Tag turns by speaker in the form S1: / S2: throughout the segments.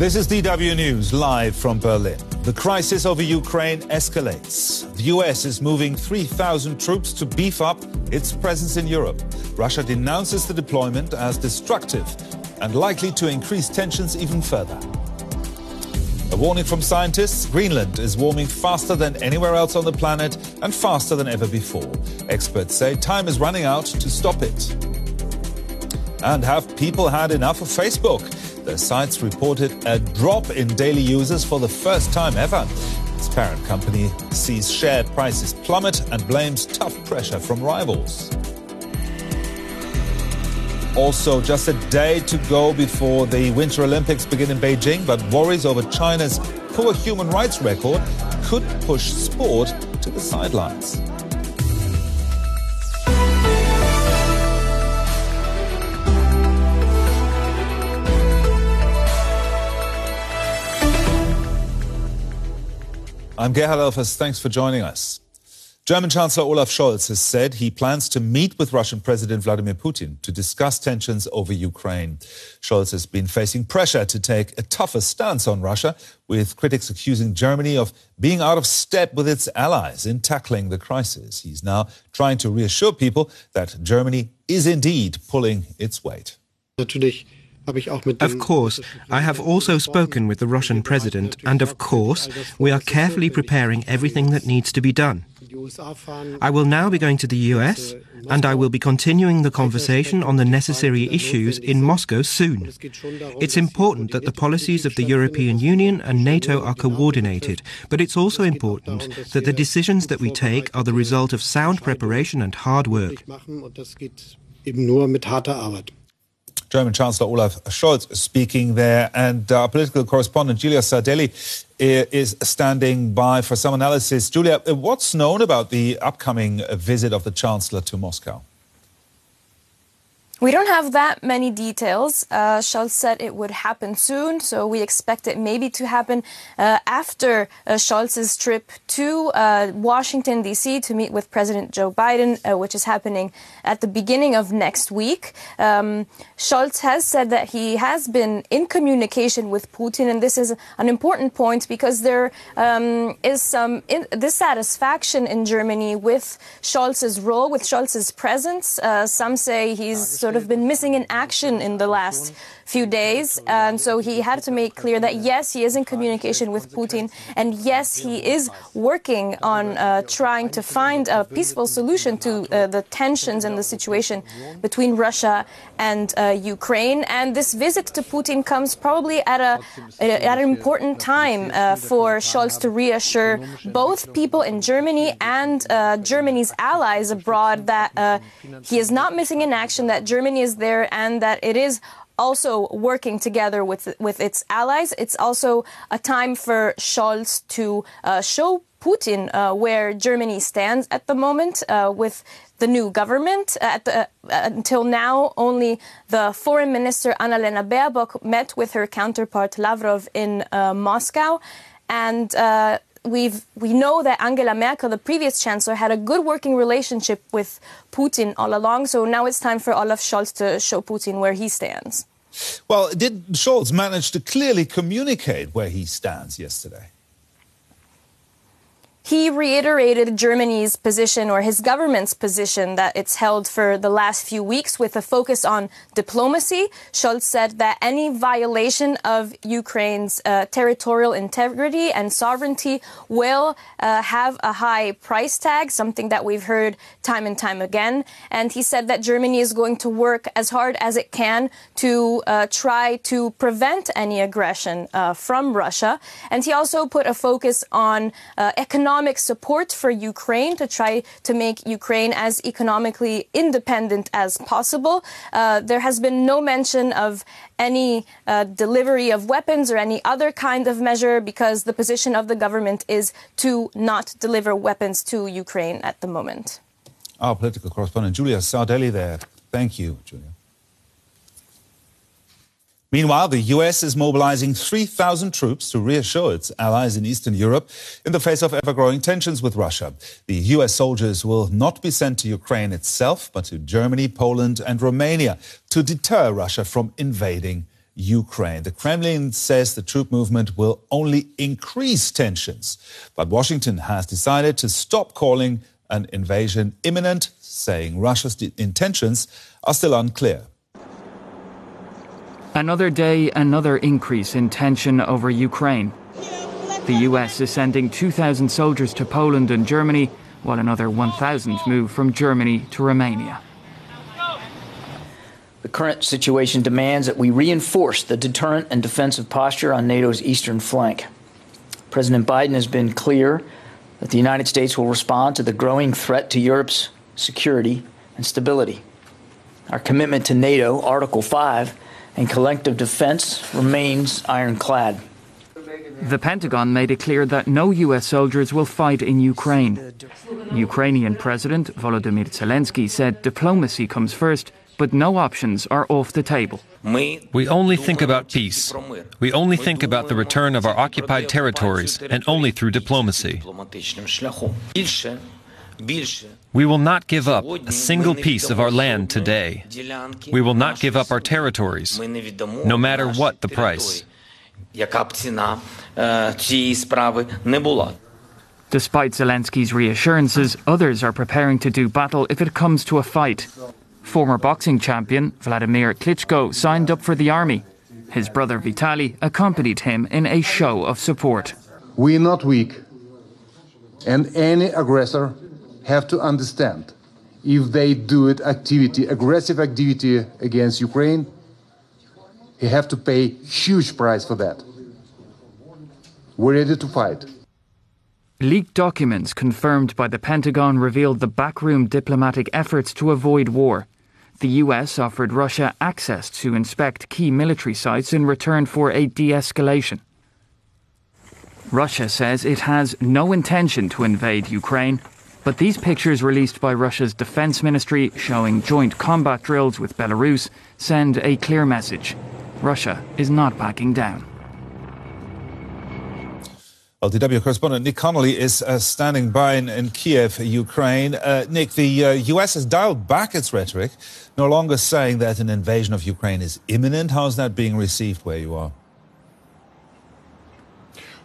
S1: This is DW News live from Berlin. The crisis over Ukraine escalates. The US is moving 3,000 troops to beef up its presence in Europe. Russia denounces the deployment as destructive and likely to increase tensions even further. A warning from scientists Greenland is warming faster than anywhere else on the planet and faster than ever before. Experts say time is running out to stop it. And have people had enough of Facebook? The site's reported a drop in daily users for the first time ever. Its parent company sees share prices plummet and blames tough pressure from rivals. Also, just a day to go before the Winter Olympics begin in Beijing, but worries over China's poor human rights record could push sport to the sidelines. I'm Gerhard Elfers. Thanks for joining us. German Chancellor Olaf Scholz has said he plans to meet with Russian President Vladimir Putin to discuss tensions over Ukraine. Scholz has been facing pressure to take a tougher stance on Russia, with critics accusing Germany of being out of step with its allies in tackling the crisis. He's now trying to reassure people that Germany is indeed pulling its weight.
S2: Natürlich of course, I have also spoken with the Russian president, and of course, we are carefully preparing everything that needs to be done. I will now be going to the US, and I will be continuing the conversation on the necessary issues in Moscow soon. It's important that the policies of the European Union and NATO are coordinated, but it's also important that the decisions that we take are the result of sound preparation and hard work.
S1: German Chancellor Olaf Scholz speaking there. And our political correspondent Giulia Saudelli eh, is standing by for some analysis. Julia, eh, what's known about the upcoming visit of the Chancellor to Moscow?
S3: We don't have that many details. Uh, Scholz said it would happen soon, so we expect it maybe to happen uh, after uh, Scholz's trip to uh, Washington, D.C. to meet with President Joe Biden, uh, which is happening at the beginning of next week. Um, Scholz has said that he has been in communication with Putin, and this is an important point because there um, is some dissatisfaction in Germany with Scholz's role, with Scholz's presence. Uh, some say he's sort of been missing in action in the last few days. And so he had to make clear that yes, he is in communication with Putin, and yes, he is working on uh, trying to find a peaceful solution to uh, the tensions and the situation between Russia and uh, Ukraine. And this visit to Putin comes probably at a at an important time uh, for Scholz to reassure both people in Germany and uh, Germany's allies abroad that uh, he is not missing in action, that Germany is there, and that it is also working together with with its allies. It's also a time for Scholz to uh, show Putin uh, where Germany stands at the moment uh, with the new government. At the, uh, until now, only the foreign minister Annalena Baerbock met with her counterpart Lavrov in uh, Moscow, and uh, we've we know that Angela Merkel, the previous chancellor, had a good working relationship with Putin all along. So now it's time for Olaf Scholz to show Putin where he stands.
S1: Well, did Scholz manage to clearly communicate where he stands yesterday?
S3: He reiterated Germany's position or his government's position that it's held for the last few weeks with a focus on diplomacy. Scholz said that any violation of Ukraine's uh, territorial integrity and sovereignty will uh, have a high price tag, something that we've heard time and time again. And he said that Germany is going to work as hard as it can to uh, try to prevent any aggression uh, from Russia. And he also put a focus on uh, economic economic support for Ukraine to try to make Ukraine as economically independent as possible. Uh, there has been no mention of any uh, delivery of weapons or any other kind of measure because the position of the government is to not deliver weapons to Ukraine at the moment.
S1: Our political correspondent, Julia Saudelli, there. Thank you, Julia. Meanwhile, the US is mobilizing 3,000 troops to reassure its allies in Eastern Europe in the face of ever growing tensions with Russia. The US soldiers will not be sent to Ukraine itself, but to Germany, Poland, and Romania to deter Russia from invading Ukraine. The Kremlin says the troop movement will only increase tensions. But Washington has decided to stop calling an invasion imminent, saying Russia's intentions are still unclear.
S4: Another day, another increase in tension over Ukraine. The US is sending 2,000 soldiers to Poland and Germany, while another 1,000 move from Germany to Romania.
S5: The current situation demands that we reinforce the deterrent and defensive posture on NATO's eastern flank. President Biden has been clear that the United States will respond to the growing threat to Europe's security and stability. Our commitment to NATO, Article 5, and collective defense remains ironclad.
S4: The Pentagon made it clear that no U.S. soldiers will fight in Ukraine. Ukrainian President Volodymyr Zelensky said diplomacy comes first, but no options are off the table.
S6: We only think about peace. We only think about the return of our occupied territories, and only through diplomacy. We will not give up a single piece of our land today. We will not give up our territories, no matter what the price.
S4: Despite Zelensky's reassurances, others are preparing to do battle if it comes to a fight. Former boxing champion Vladimir Klitschko signed up for the army. His brother Vitali accompanied him in a show of support.
S7: We're not weak, and any aggressor have to understand if they do it activity, aggressive activity against Ukraine, he have to pay huge price for that. We're ready to fight.
S4: Leaked documents confirmed by the Pentagon revealed the backroom diplomatic efforts to avoid war. The US offered Russia access to inspect key military sites in return for a de escalation. Russia says it has no intention to invade Ukraine but these pictures released by Russia's defense ministry showing joint combat drills with Belarus send a clear message. Russia is not backing down.
S1: Well, DW correspondent Nick Connolly is uh, standing by in, in Kiev, Ukraine. Uh, Nick, the uh, US has dialed back its rhetoric, no longer saying that an invasion of Ukraine is imminent. How's that being received where you are?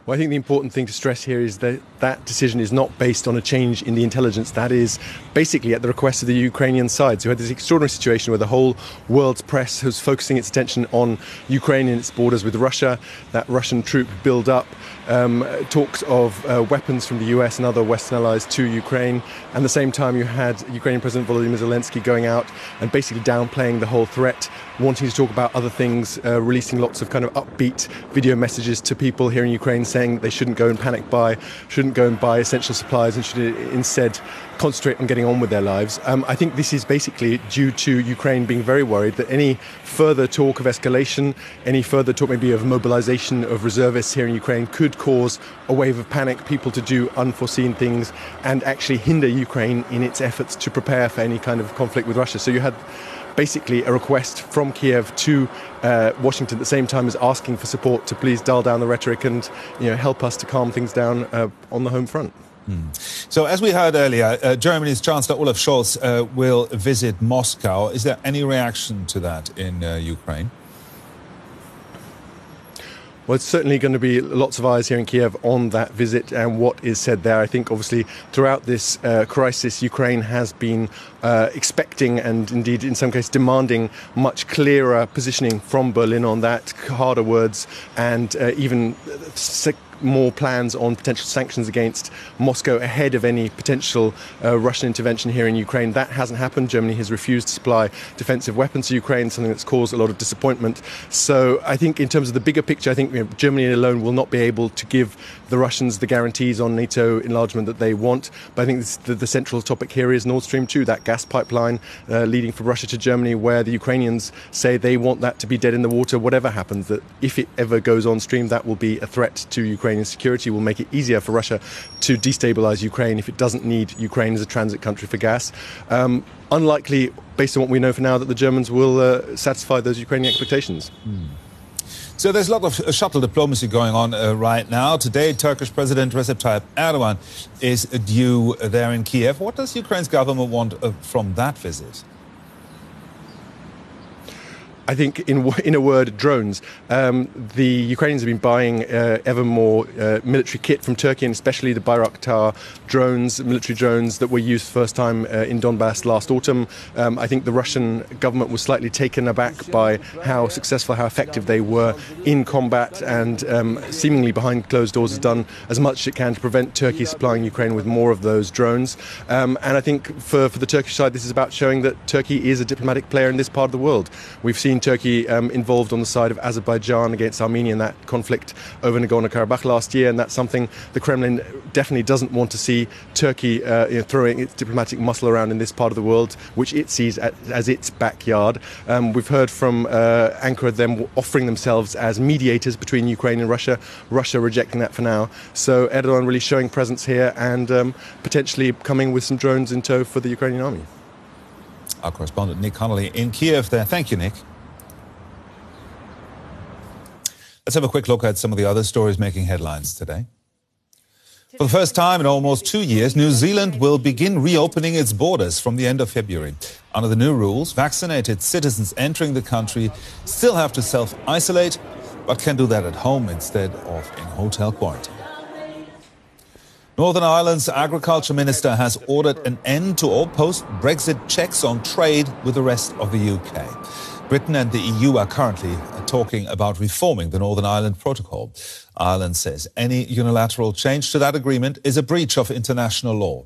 S8: Well, I think the important thing to stress here is that that decision is not based on a change in the intelligence. That is basically at the request of the Ukrainian side. So had this extraordinary situation where the whole world's press was focusing its attention on Ukraine and its borders with Russia, that Russian troop build up, um, talks of uh, weapons from the US and other Western allies to Ukraine. And at the same time, you had Ukrainian President Volodymyr Zelensky going out and basically downplaying the whole threat, wanting to talk about other things, uh, releasing lots of kind of upbeat video messages to people here in Ukraine saying they shouldn't go and panic buy, shouldn't go and buy essential supplies, and should instead concentrate on getting on with their lives. Um, I think this is basically due to Ukraine being very worried that any further talk of escalation, any further talk maybe of mobilization of reservists here in Ukraine could cause a wave of panic, people to do unforeseen things, and actually hinder Ukraine in its efforts to prepare for any kind of conflict with Russia. So you had basically a request from Kiev to uh, Washington at the same time as asking for support to please dial down the rhetoric and you know help us to calm things down uh, on the home front.
S1: Hmm. So, as we heard earlier, uh, Germany's Chancellor Olaf Scholz uh, will visit Moscow. Is there any reaction to that in uh, Ukraine?
S8: Well, it's certainly going to be lots of eyes here in Kiev on that visit and what is said there. I think, obviously, throughout this uh, crisis, Ukraine has been uh, expecting and indeed, in some cases, demanding much clearer positioning from Berlin on that, harder words, and uh, even more plans on potential sanctions against Moscow ahead of any potential uh, Russian intervention here in Ukraine. That hasn't happened. Germany has refused to supply defensive weapons to Ukraine, something that's caused a lot of disappointment. So I think, in terms of the bigger picture, I think you know, Germany alone will not be able to give the Russians the guarantees on NATO enlargement that they want. But I think the, the, central topic here is Nord Stream 2, that gas pipeline uh, leading from Russia to Germany, where the Ukrainians say they want that to be dead in the water, whatever happens. That if it ever goes on stream, that will be a threat to Ukraine Ukrainian security will make it easier for Russia to destabilize Ukraine if it doesn't need Ukraine as a transit country for gas. Um, unlikely, based on what we know for now, that the Germans will uh, satisfy those Ukrainian expectations.
S1: Mm. So there's a lot of shuttle diplomacy going on uh, right now. Today, Turkish President Recep Tayyip Erdogan is due there in Kiev. What does Ukraine's government want uh, from that visit?
S8: I think, in in a word, drones. Um, the Ukrainians have been buying uh, ever more uh, military kit from Turkey, and especially the Bayraktar drones, military drones that were used first time uh, in Donbass last autumn. Um, I think the Russian government was slightly taken aback by how successful, how effective they were in combat, and um, seemingly behind closed doors has done as much as it can to prevent Turkey supplying Ukraine with more of those drones. Um, and I think for, for the Turkish side, this is about showing that Turkey is a diplomatic player in this part of the world. We've seen Turkey um, involved on the side of Azerbaijan against Armenia in that conflict over Nagorno Karabakh last year, and that's something the Kremlin definitely doesn't want to see Turkey uh, you know, throwing its diplomatic muscle around in this part of the world, which it sees as, as its backyard. Um, we've heard from uh, Ankara them offering themselves as mediators between Ukraine and Russia, Russia rejecting that for now. So Erdogan really showing presence here and um, potentially coming with some drones in tow for the Ukrainian army.
S1: Our correspondent Nick Connolly in Kiev there. Thank you, Nick. Let's have a quick look at some of the other stories making headlines today. For the first time in almost two years, New Zealand will begin reopening its borders from the end of February. Under the new rules, vaccinated citizens entering the country still have to self isolate, but can do that at home instead of in hotel quarantine. Northern Ireland's agriculture minister has ordered an end to all post Brexit checks on trade with the rest of the UK. Britain and the EU are currently talking about reforming the Northern Ireland Protocol. Ireland says any unilateral change to that agreement is a breach of international law.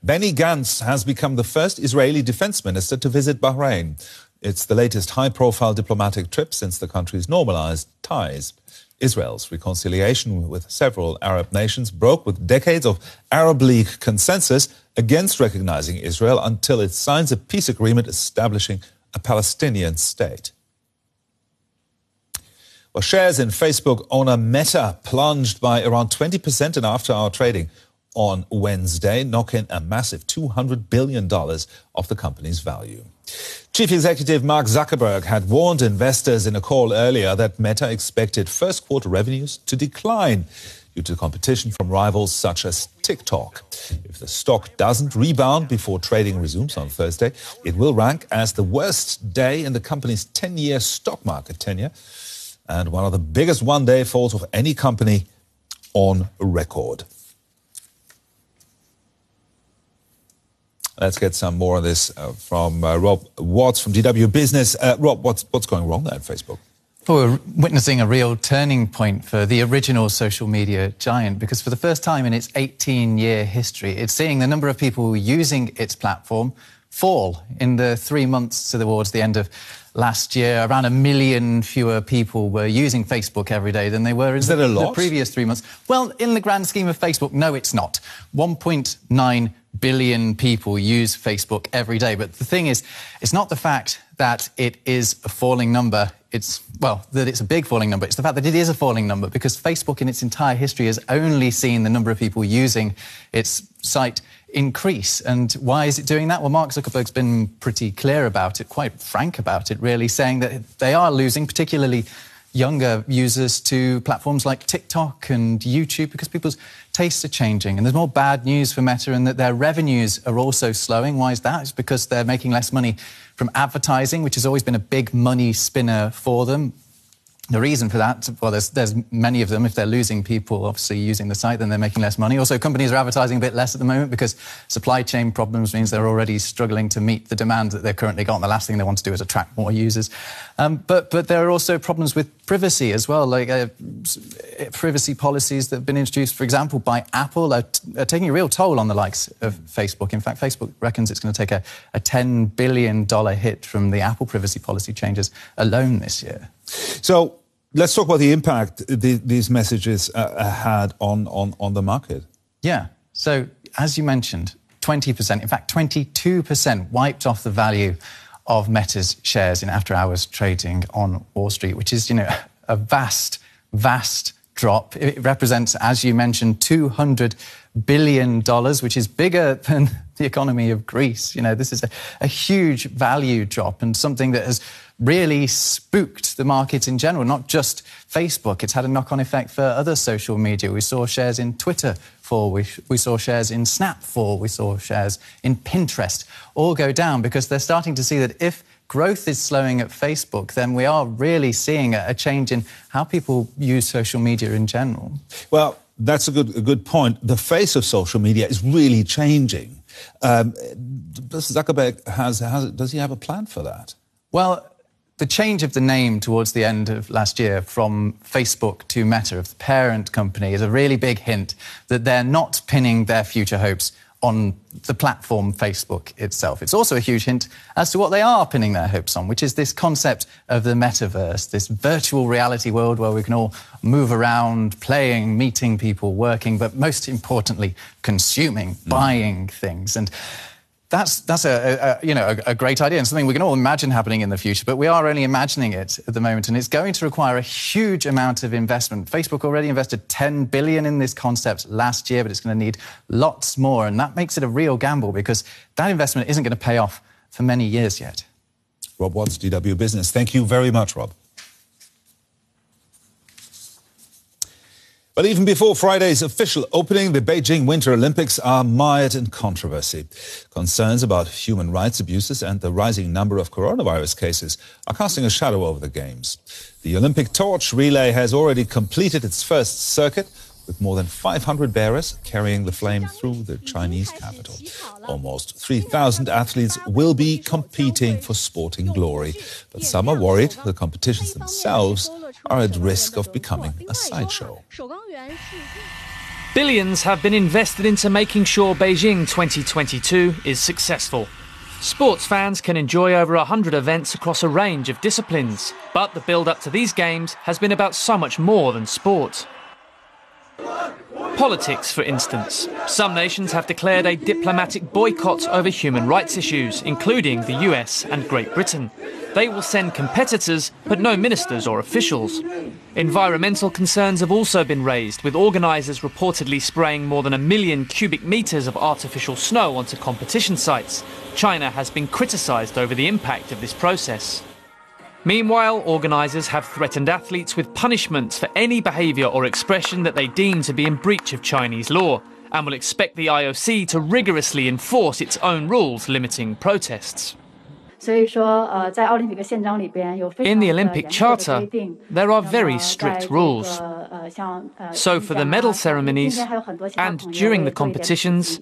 S1: Benny Gantz has become the first Israeli defense minister to visit Bahrain. It's the latest high profile diplomatic trip since the countries normalized ties. Israel's reconciliation with several Arab nations broke with decades of Arab League consensus against recognizing Israel until it signs a peace agreement establishing a Palestinian state. Well, shares in Facebook owner Meta plunged by around 20% in after hour trading on Wednesday, knocking a massive $200 billion off the company's value. Chief Executive Mark Zuckerberg had warned investors in a call earlier that Meta expected first quarter revenues to decline due to competition from rivals such as TikTok. If the stock doesn't rebound before trading resumes on Thursday, it will rank as the worst day in the company's 10 year stock market tenure and one of the biggest one day falls of any company on record. Let's get some more of this uh, from uh, Rob Watts from DW Business. Uh, Rob, what's, what's going wrong there at Facebook?
S9: Well, we're witnessing a real turning point for the original social media giant because for the first time in its 18 year history, it's seeing the number of people using its platform fall in the three months towards the end of last year. Around a million fewer people were using Facebook every day than they were in the, the, previous three months. Well, in the grand scheme of Facebook, no, it's not. 1.9 billion people use Facebook every day. But the thing is, it's not the fact that it is a falling number. It's, well, that it's a big falling number. It's the fact that it is a falling number because Facebook in its entire history has only seen the number of people using its site increase. And why is it doing that? Well, Mark Zuckerberg's been pretty clear about it, quite frank about it, really, saying that they are losing, particularly younger users to platforms like TikTok and YouTube because people's tastes are changing. And there's more bad news for Meta in that their revenues are also slowing. Why is that? It's because they're making less money from advertising, which has always been a big money spinner for them. The reason for that, well, there's, there's many of them. If they're losing people, obviously, using the site, then they're making less money. Also, companies are advertising a bit less at the moment because supply chain problems means they're already struggling to meet the demand that they've currently got. And the last thing they want to do is attract more users. Um, but, but there are also problems with privacy as well, like uh, privacy policies that have been introduced, for example, by Apple are, t- are, taking a real toll on the likes of Facebook. In fact, Facebook reckons it's going to take a, a $10 billion hit from the Apple privacy policy changes alone this year.
S1: So let's talk about the impact the, these messages uh, had on, on, on the market.
S9: Yeah. So as you mentioned, 20%, in fact, 22% wiped off the value of Meta's shares in after hours trading on Wall Street, which is, you know, a vast, vast drop. It represents, as you mentioned, $200 billion, which is bigger than the economy of Greece. You know, this is a, a huge value drop and something that has really spooked the market in general, not just Facebook. It's had a knock on effect for other social media. We saw shares in Twitter fall, we, we saw shares in Snap fall, we saw shares in Pinterest all go down because they're starting to see that if growth is slowing at Facebook, then we are really seeing a, a change in how people use social media in general.
S1: Well, that's a good, a good point. The face of social media is really changing. Um, does Zuckerberg has, has, does he have a plan for that?
S9: Well, the change of the name towards the end of last year from Facebook to Meta, of the parent company, is a really big hint that they're not pinning their future hopes on the platform Facebook itself. It's also a huge hint as to what they are pinning their hopes on, which is this concept of the metaverse, this virtual reality world where we can all move around, playing, meeting people, working, but most importantly, consuming, mm. buying things. And that's that's a, a you know a, a, great idea and something we can all imagine happening in the future. But we are only imagining it at the moment, and it's going to require a huge amount of investment. Facebook already invested 10 billion in this concept last year, but it's going to need lots more, and that makes it a real gamble because that investment isn't going to pay off for many years yet.
S1: Rob Watts, DW Business. Thank you very much, Rob. But even before Friday's official opening, the Beijing Winter Olympics are mired in controversy. Concerns about human rights abuses and the rising number of coronavirus cases are casting a shadow over the Games. The Olympic torch relay has already completed its first circuit, with more than 500 bearers carrying the flame through the Chinese capital. Almost 3,000 athletes will be competing for sporting glory, but some are worried the competitions themselves are at risk of becoming a sideshow.
S10: Billions have been invested into making sure Beijing 2022 is successful. Sports fans can enjoy over 100 events across a range of disciplines, but the build up to these games has been about so much more than sport. Politics, for instance. Some nations have declared a diplomatic boycott over human rights issues, including the US and Great Britain. They will send competitors, but no ministers or officials. Environmental concerns have also been raised, with organisers reportedly spraying more than a million cubic metres of artificial snow onto competition sites. China has been criticised over the impact of this process. Meanwhile, organisers have threatened athletes with punishments for any behaviour or expression that they deem to be in breach of Chinese law, and will expect the IOC to rigorously enforce its own rules limiting protests. In the Olympic Charter, there are very strict rules. So, for the medal ceremonies and during the competitions,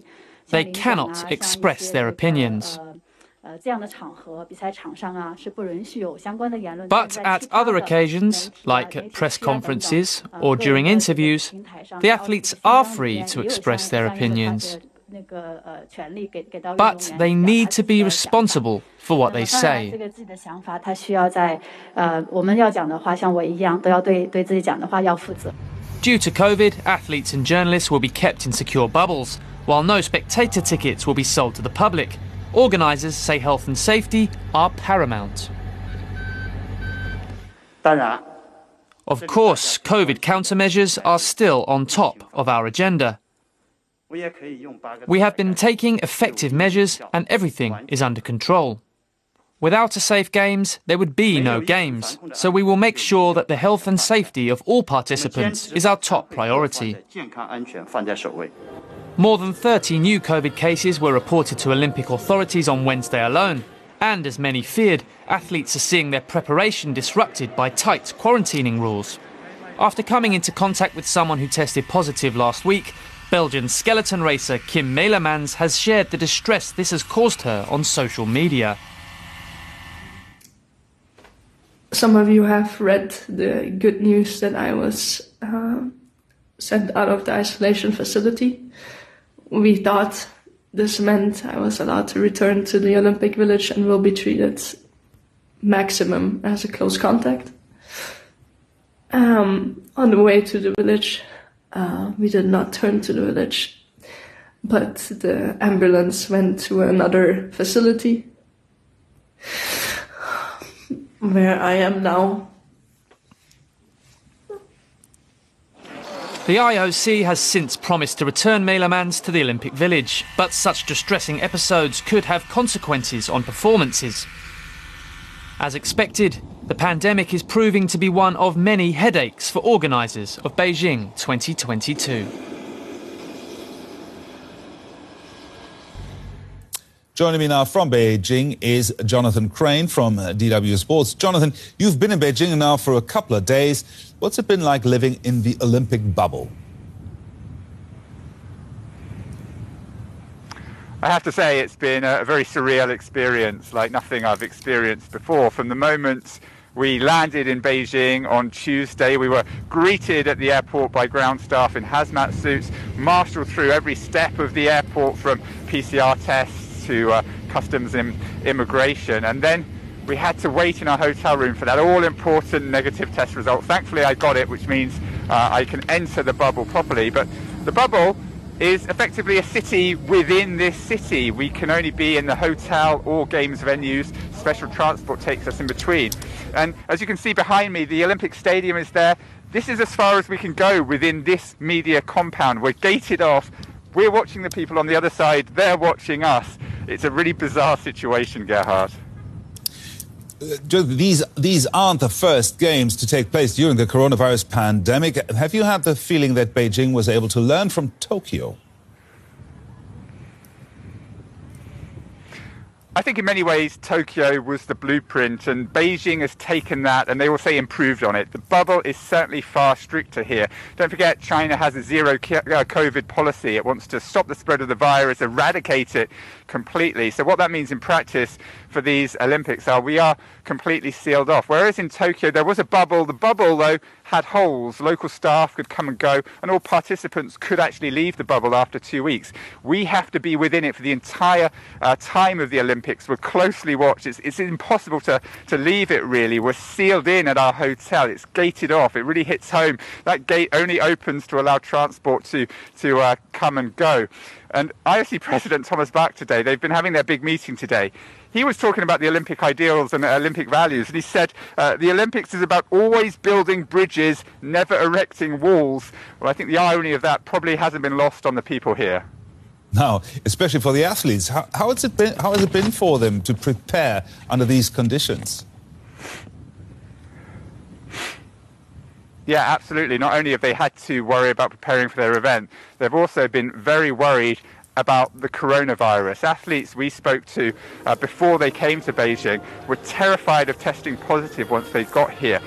S10: they cannot express their opinions. But at other occasions, like at press conferences or during interviews, the athletes are free to express their opinions. But they need to be responsible for what they say. Due to COVID, athletes and journalists will be kept in secure bubbles, while no spectator tickets will be sold to the public. Organisers say health and safety are paramount. Of course, COVID countermeasures are still on top of our agenda. We have been taking effective measures and everything is under control. Without a safe games, there would be no games, so we will make sure that the health and safety of all participants is our top priority. More than 30 new COVID cases were reported to Olympic authorities on Wednesday alone. And as many feared, athletes are seeing their preparation disrupted by tight quarantining rules. After coming into contact with someone who tested positive last week, Belgian skeleton racer Kim Meulemans has shared the distress this has caused her on social media.
S11: Some of you have read the good news that I was uh, sent out of the isolation facility we thought this meant I was allowed to return to the Olympic Village and will be treated maximum as a close contact. Um, on the way to the village, uh, we did not turn to the village, but the ambulance went to another facility where I am now
S10: The IOC has since promised to return Meulemans to the Olympic Village, but such distressing episodes could have consequences on performances. As expected, the pandemic is proving to be one of many headaches for organisers of Beijing 2022.
S1: Joining me now from Beijing is Jonathan Crane from DW Sports. Jonathan, you've been in Beijing now for a couple of days. What's it been like living in the Olympic bubble?
S12: I have to say it's been a very surreal experience, like nothing I've experienced before. From the moment we landed in Beijing on Tuesday, we were greeted at the airport by ground staff in hazmat suits, marshaled through every step of the airport from PCR tests to uh, customs and immigration, and then we had to wait in our hotel room for that all important negative test result. Thankfully, I got it, which means uh, I can enter the bubble properly. But the bubble is effectively a city within this city. We can only be in the hotel or games venues. Special transport takes us in between. And as you can see behind me, the Olympic Stadium is there. This is as far as we can go within this media compound. We're gated off. We're watching the people on the other side. They're watching us. It's a really bizarre situation, Gerhard.
S1: Uh, these these aren't the first games to take place during the coronavirus pandemic. Have you had the feeling that Beijing was able to learn from Tokyo?
S12: I think in many ways Tokyo was the blueprint and Beijing has taken that and they will say improved on it. The bubble is certainly far stricter here. Don't forget China has a zero uh, COVID policy. It wants to stop the spread of the virus, eradicate it completely. So what that means in practice for these Olympics are we are completely sealed off. Whereas in Tokyo there was a bubble. The bubble though had holes. Local staff could come and go and all participants could actually leave the bubble after two weeks. We have to be within it for the entire uh, time of the Olympics. We're closely watched. It's, it's impossible to, to leave it really. We're sealed in at our hotel. It's gated off. It really hits home. That gate only opens to allow transport to, to uh, come and go. And IOC President Thomas Bach today, they've been having their big meeting today he was talking about the Olympic ideals and Olympic values, and he said uh, the Olympics is about always building bridges, never erecting walls. Well, I think the irony of that probably hasn't been lost on the people here.
S1: Now, especially for the athletes, how, how, has it been, how has it been for them to prepare under these conditions?
S12: Yeah, absolutely. Not only have they had to worry about preparing for their event, they've also been very worried about the coronavirus. Athletes we spoke to uh, before they came to Beijing were terrified of testing positive once they got here.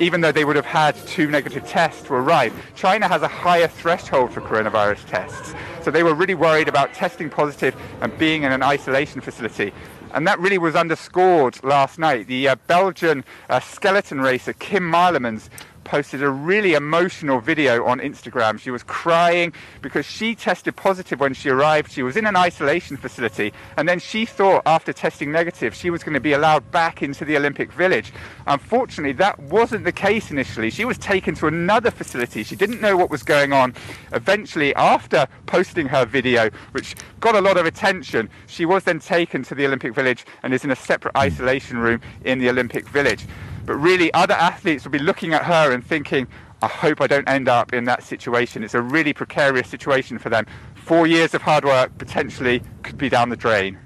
S12: Even though they would have had two negative tests to arrive, China has a higher threshold for coronavirus tests. So they were really worried about testing positive and being in an isolation facility. And that really was underscored last night. The uh, Belgian uh, skeleton racer Kim Meulemans posted a really emotional video on Instagram. She was crying because she tested positive when she arrived. She was in an isolation facility, and then she thought after testing negative she was going to be allowed back into the Olympic Village. Unfortunately, that wasn't the case initially. She was taken to another facility. She didn't know what was going on. Eventually, after posting her video, which got a lot of attention, she was then taken to the Olympic Village and is in a separate isolation room in the Olympic Village. But really, other athletes will be looking at her and thinking, I hope I don't end up in that situation. It's a really precarious situation for them. Four years of hard work potentially could be down the drain.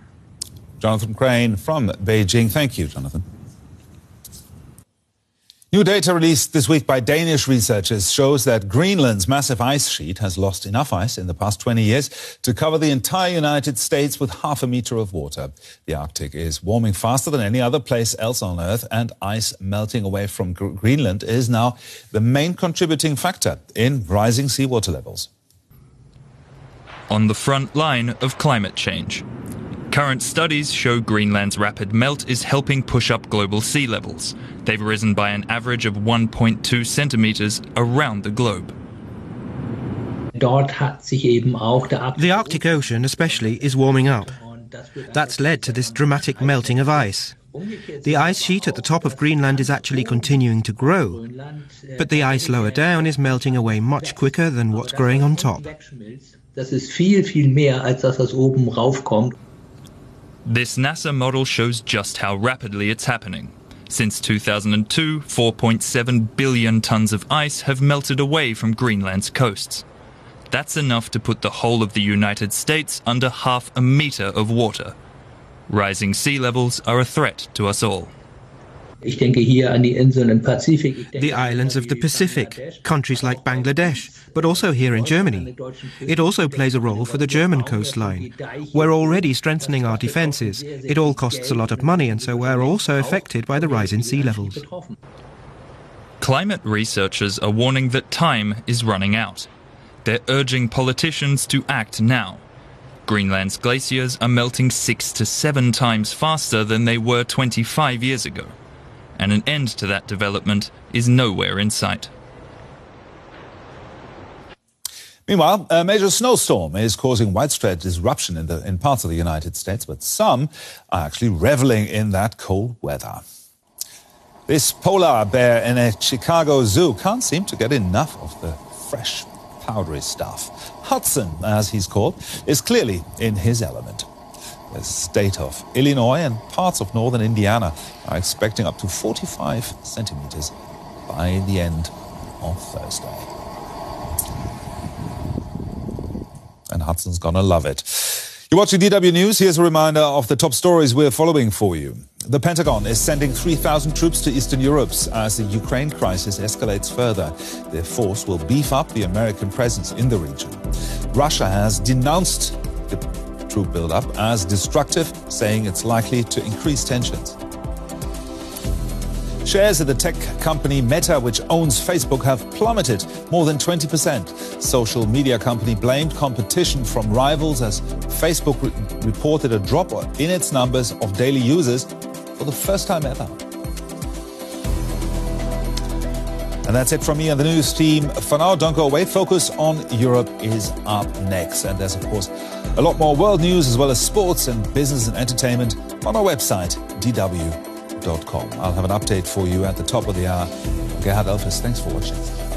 S1: Jonathan Crane from Beijing. Thank you, Jonathan. New data released this week by Danish researchers shows that Greenland's massive ice sheet has lost enough ice in the past 20 years to cover the entire United States with half a meter of water. The Arctic is warming faster than any other place else on Earth, and ice melting away from Greenland is now the main contributing factor in rising seawater levels.
S13: On the front line of climate change. Current studies show Greenland's rapid melt is helping push up global sea levels. They've risen by an average of 1.2 centimeters around the globe.
S2: The Arctic Ocean, especially, is warming up. That's led to this dramatic melting of ice. The ice sheet at the top of Greenland is actually continuing to grow, but the ice lower down is melting away much quicker than what's growing on top.
S13: This NASA model shows just how rapidly it's happening. Since 2002, 4.7 billion tons of ice have melted away from Greenland's coasts. That's enough to put the whole of the United States under half a meter of water. Rising sea levels are a threat to us all.
S2: The islands of the Pacific, countries like Bangladesh, but also here in Germany. It also plays a role for the German coastline. We're already strengthening our defences. It all costs a lot of money, and so we're also affected by the rise in sea levels.
S13: Climate researchers are warning that time is running out. They're urging politicians to act now. Greenland's glaciers are melting six to seven times faster than they were 25 years ago. And an end to that development is nowhere in sight.
S1: Meanwhile, a major snowstorm is causing widespread disruption in, the, in parts of the United States, but some are actually reveling in that cold weather. This polar bear in a Chicago zoo can't seem to get enough of the fresh, powdery stuff. Hudson, as he's called, is clearly in his element. The state of Illinois and parts of northern Indiana are expecting up to 45 centimeters by the end of Thursday. And Hudson's gonna love it. You're watching DW News. Here's a reminder of the top stories we're following for you. The Pentagon is sending 3,000 troops to Eastern Europe as the Ukraine crisis escalates further. Their force will beef up the American presence in the region. Russia has denounced the troop buildup as destructive, saying it's likely to increase tensions. Shares of the tech company Meta, which owns Facebook, have plummeted more than 20%. Social media company blamed competition from rivals as Facebook re- reported a drop in its numbers of daily users for the first time ever. And that's it from me and the news team. For now, don't go away. Focus on Europe is up next. And there's, of course, a lot more world news as well as sports and business and entertainment on our website, DW I'll have an update for you at the top of the hour. Gerhard Elfers, thanks for watching.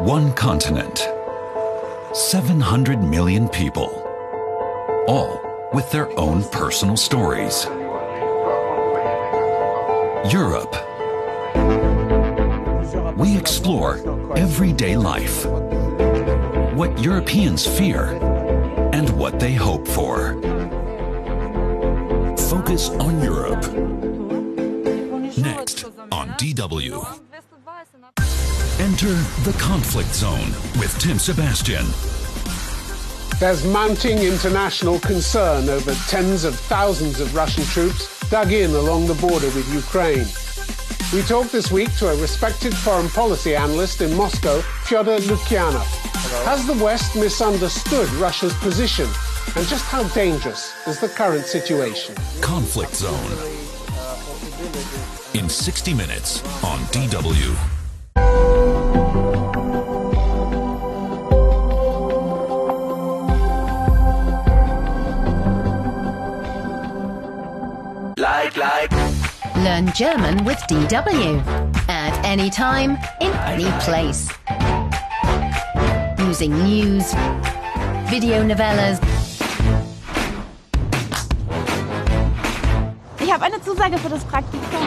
S14: One continent, 700 million people, all with their own personal stories. Europe. We explore everyday life, what Europeans fear, and what they hope for. Focus on Europe. Next on DW. Enter the conflict zone with Tim Sebastian.
S15: There's mounting international concern over tens of thousands of Russian troops dug in along the border with Ukraine. We talked this week to a respected foreign policy analyst in Moscow, Fyodor Lukyanov. Has the West misunderstood Russia's position? And just how dangerous is the current situation?
S14: Conflict Zone. In 60 minutes on DW.
S16: Learn German with DW at any time, in any place. Using news, video novellas.
S17: Ich habe eine Zusage für das Praktikum.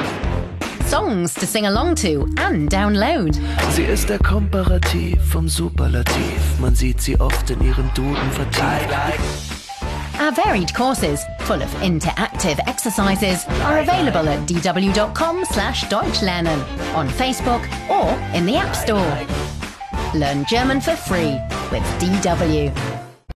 S16: Songs to sing along to and download.
S18: Sie ist der Komparativ vom Superlativ. Man sieht sie oft in ihren Duden verteilt.
S16: Our varied courses, full of interactive exercises, are available at dw.com slash deutschlernen, on Facebook or in the App Store. Learn German for free with DW.